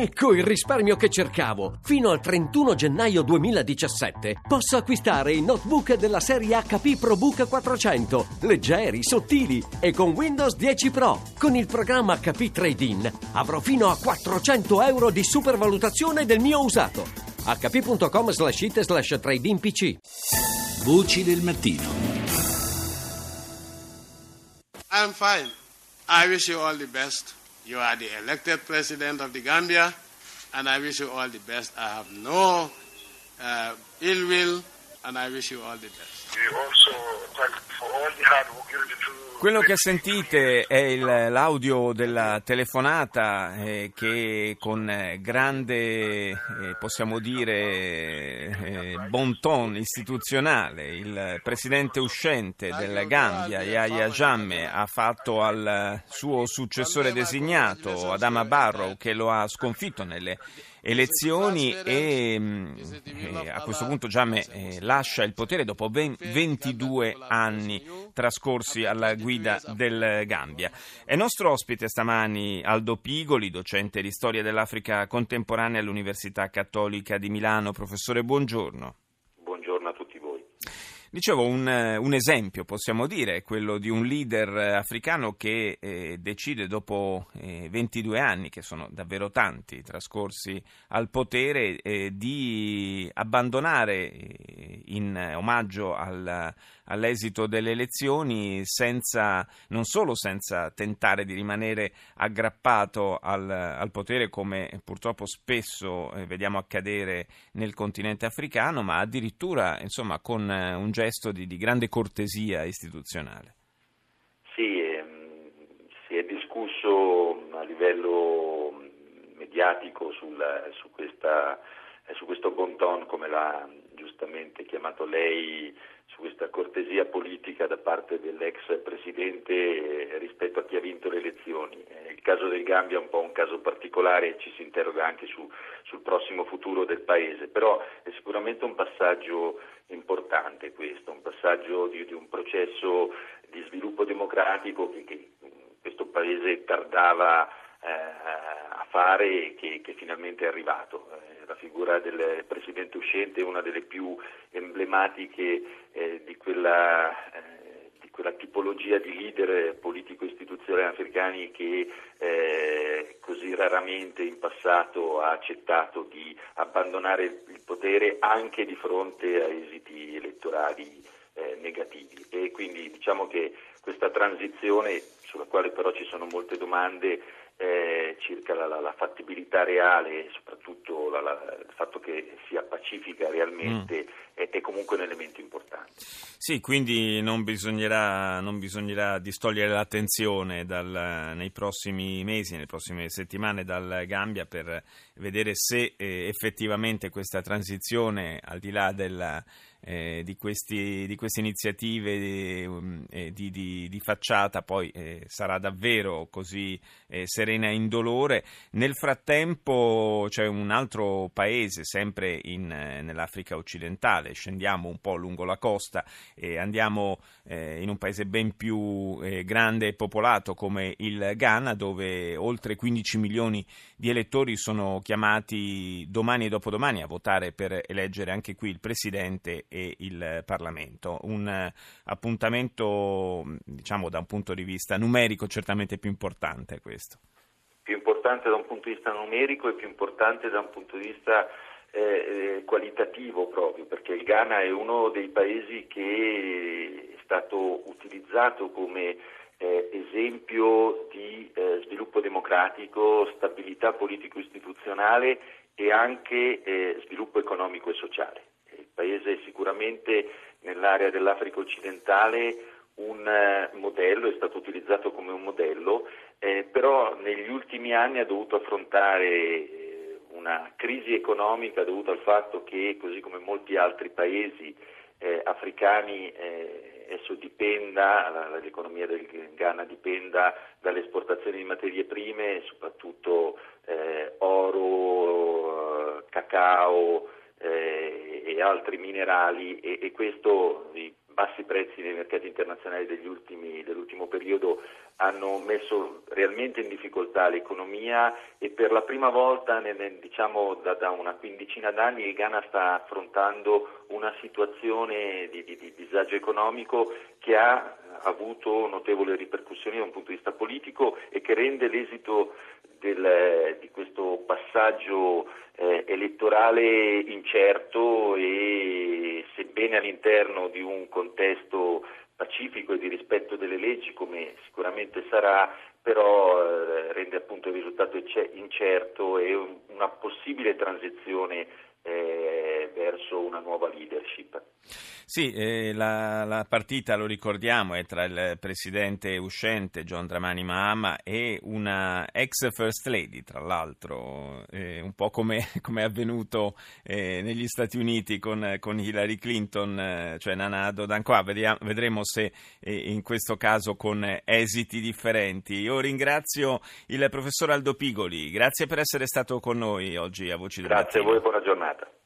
Ecco il risparmio che cercavo! Fino al 31 gennaio 2017 posso acquistare i notebook della serie HP ProBook 400, leggeri, sottili e con Windows 10 Pro. Con il programma HP Trade-in avrò fino a 400 euro di supervalutazione del mio usato. hp.com slash it slash trade pc Voci del mattino. I'm fine. I wish you all the best. You are the elected president of the Gambia, and I wish you all the best. I have no uh, ill will, Quello che sentite è il- l'audio della telefonata eh, che con eh, grande, eh, possiamo dire, eh, bon ton istituzionale il presidente uscente del Gambia, Yahya Jammeh, ha fatto al suo successore designato, Adama Barrow, che lo ha sconfitto nelle elezioni e, mm, eh, a questo punto Jammeh eh, lascia il potere dopo ben 22 anni trascorsi alla guida del Gambia. È nostro ospite stamani Aldo Pigoli, docente di storia dell'Africa contemporanea all'Università Cattolica di Milano. Professore, buongiorno. Buongiorno a tutti voi. Dicevo, un, eh, un esempio possiamo dire è quello di un leader eh, africano che eh, decide dopo eh, 22 anni, che sono davvero tanti, trascorsi al potere, eh, di abbandonare eh, in omaggio al- all'esito delle elezioni senza, non solo senza tentare di rimanere aggrappato al, al potere come purtroppo spesso vediamo accadere nel continente africano, ma addirittura insomma, con un gesto di, di grande cortesia istituzionale. Sì, ehm, si è discusso a livello mh, mediatico sul- su, questa, eh, su questo bon ton, come l'ha giustamente chiamato lei, cortesia politica da parte dell'ex presidente rispetto a chi ha vinto le elezioni. Eh, Il caso del Gambia è un po' un caso particolare e ci si interroga anche su- sul prossimo futuro del paese, però è sicuramente un passaggio importante questo, un passaggio di, di un processo di sviluppo democratico che, che questo paese tardava eh, a fare e che, che finalmente è arrivato. La figura del presidente uscente è una delle più emblematiche eh, di quella eh, di quella tipologia di leader politico-istituzionali africani che eh, così raramente in passato ha accettato di abbandonare il potere anche di fronte a esiti elettorali eh, negativi. E quindi diciamo che questa transizione, sulla quale però ci sono molte domande, eh, circa la, la- la fattibilità reale e soprattutto la- la- il fatto che sia pacifica realmente è, è comunque un elemento importante. Sì, quindi non bisognerà, non bisognerà distogliere l'attenzione dal- nei prossimi mesi, nelle prossime settimane dal Gambia per vedere se eh, effettivamente questa transizione, al di là della, eh, di, questi- di queste iniziative eh, eh, di, di- di facciata, poi eh, sarà davvero così eh, serena e indolore. Nel frattempo c'è un altro paese, sempre in, nell'Africa occidentale, scendiamo un po' lungo la costa e andiamo eh, in un paese ben più eh, grande e popolato come il Ghana, dove oltre 15 milioni di elettori sono chiamati domani e dopodomani a votare per eleggere anche qui il Presidente e il Parlamento. Un eh, appuntamento, diciamo, da un punto di vista numerico certamente più importante questo. più importante da un punto di vista numerico e più importante da un punto di vista eh, qualitativo proprio, perché il Ghana è uno dei paesi che è stato utilizzato come eh, esempio di eh, sviluppo democratico, stabilità politico-istituzionale e anche eh, sviluppo economico e sociale. Il paese è sicuramente nell'area dell'Africa occidentale un eh, modello, è stato utilizzato come un modello, eh, però negli ultimi anni ha dovuto affrontare una crisi economica dovuta al fatto che, così come molti altri paesi eh, africani, eh, esso dipenda, l'economia del Ghana dipenda dalle esportazioni di materie prime, soprattutto eh, oro, eh, cacao eh, e altri minerali e, e questo i bassi prezzi nei mercati internazionali ultimi, dell'ultimo periodo hanno messo realmente in difficoltà l'economia e per la prima volta diciamo, da, da, una quindicina d'anni il Ghana sta affrontando una situazione di, di, di disagio economico che ha avuto notevoli ripercussioni da un punto di vista politico e che rende l'esito del, di questo passaggio eh, elettorale incerto e sebbene all'interno di un contesto pacifico e di rispetto delle leggi come sicuramente sarà, però eh, rende appunto il risultato incerto e un, una possibile transizione eh, verso una nuova leadership. Sì, eh, la, la, partita, lo ricordiamo, è tra il presidente uscente John Dramani Mahama e una ex First Lady, tra l'altro, eh, un po' come, come è avvenuto eh, negli Stati Uniti con, con Hillary Clinton, eh, cioè Nana Addo Dankwa. Vedremo se eh, in questo caso con esiti differenti. Io ringrazio il professor Aldo Pigoli, grazie per essere stato con noi oggi a Voci del Grazie a voi, buona giornata.